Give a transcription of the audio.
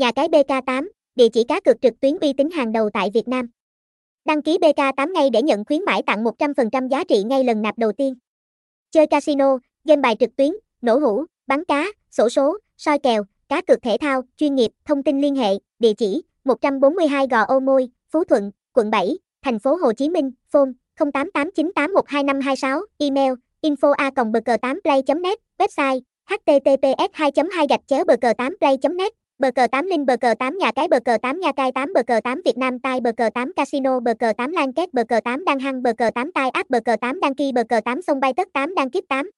Nhà cái BK8, địa chỉ cá cược trực tuyến uy tín hàng đầu tại Việt Nam. Đăng ký BK8 ngay để nhận khuyến mãi tặng 100% giá trị ngay lần nạp đầu tiên. Chơi casino, game bài trực tuyến, nổ hũ, bắn cá, sổ số, soi kèo, cá cược thể thao, chuyên nghiệp, thông tin liên hệ, địa chỉ 142 Gò Ô Môi, Phú Thuận, quận 7, thành phố Hồ Chí Minh, phone 0889812526, email info a 8 play net website https 2 2 gạch chéo bờ 8 play net bờ cờ 8 linh bờ cờ 8 nhà cái bờ cờ 8 nhà cai 8 bờ cờ 8 Việt Nam tai bờ cờ 8 casino bờ cờ 8 lan kết bờ cờ 8 đăng hăng bờ cờ 8 tai áp bờ cờ 8 đăng kỳ bờ cờ 8 sông bay tất 8 đăng kiếp 8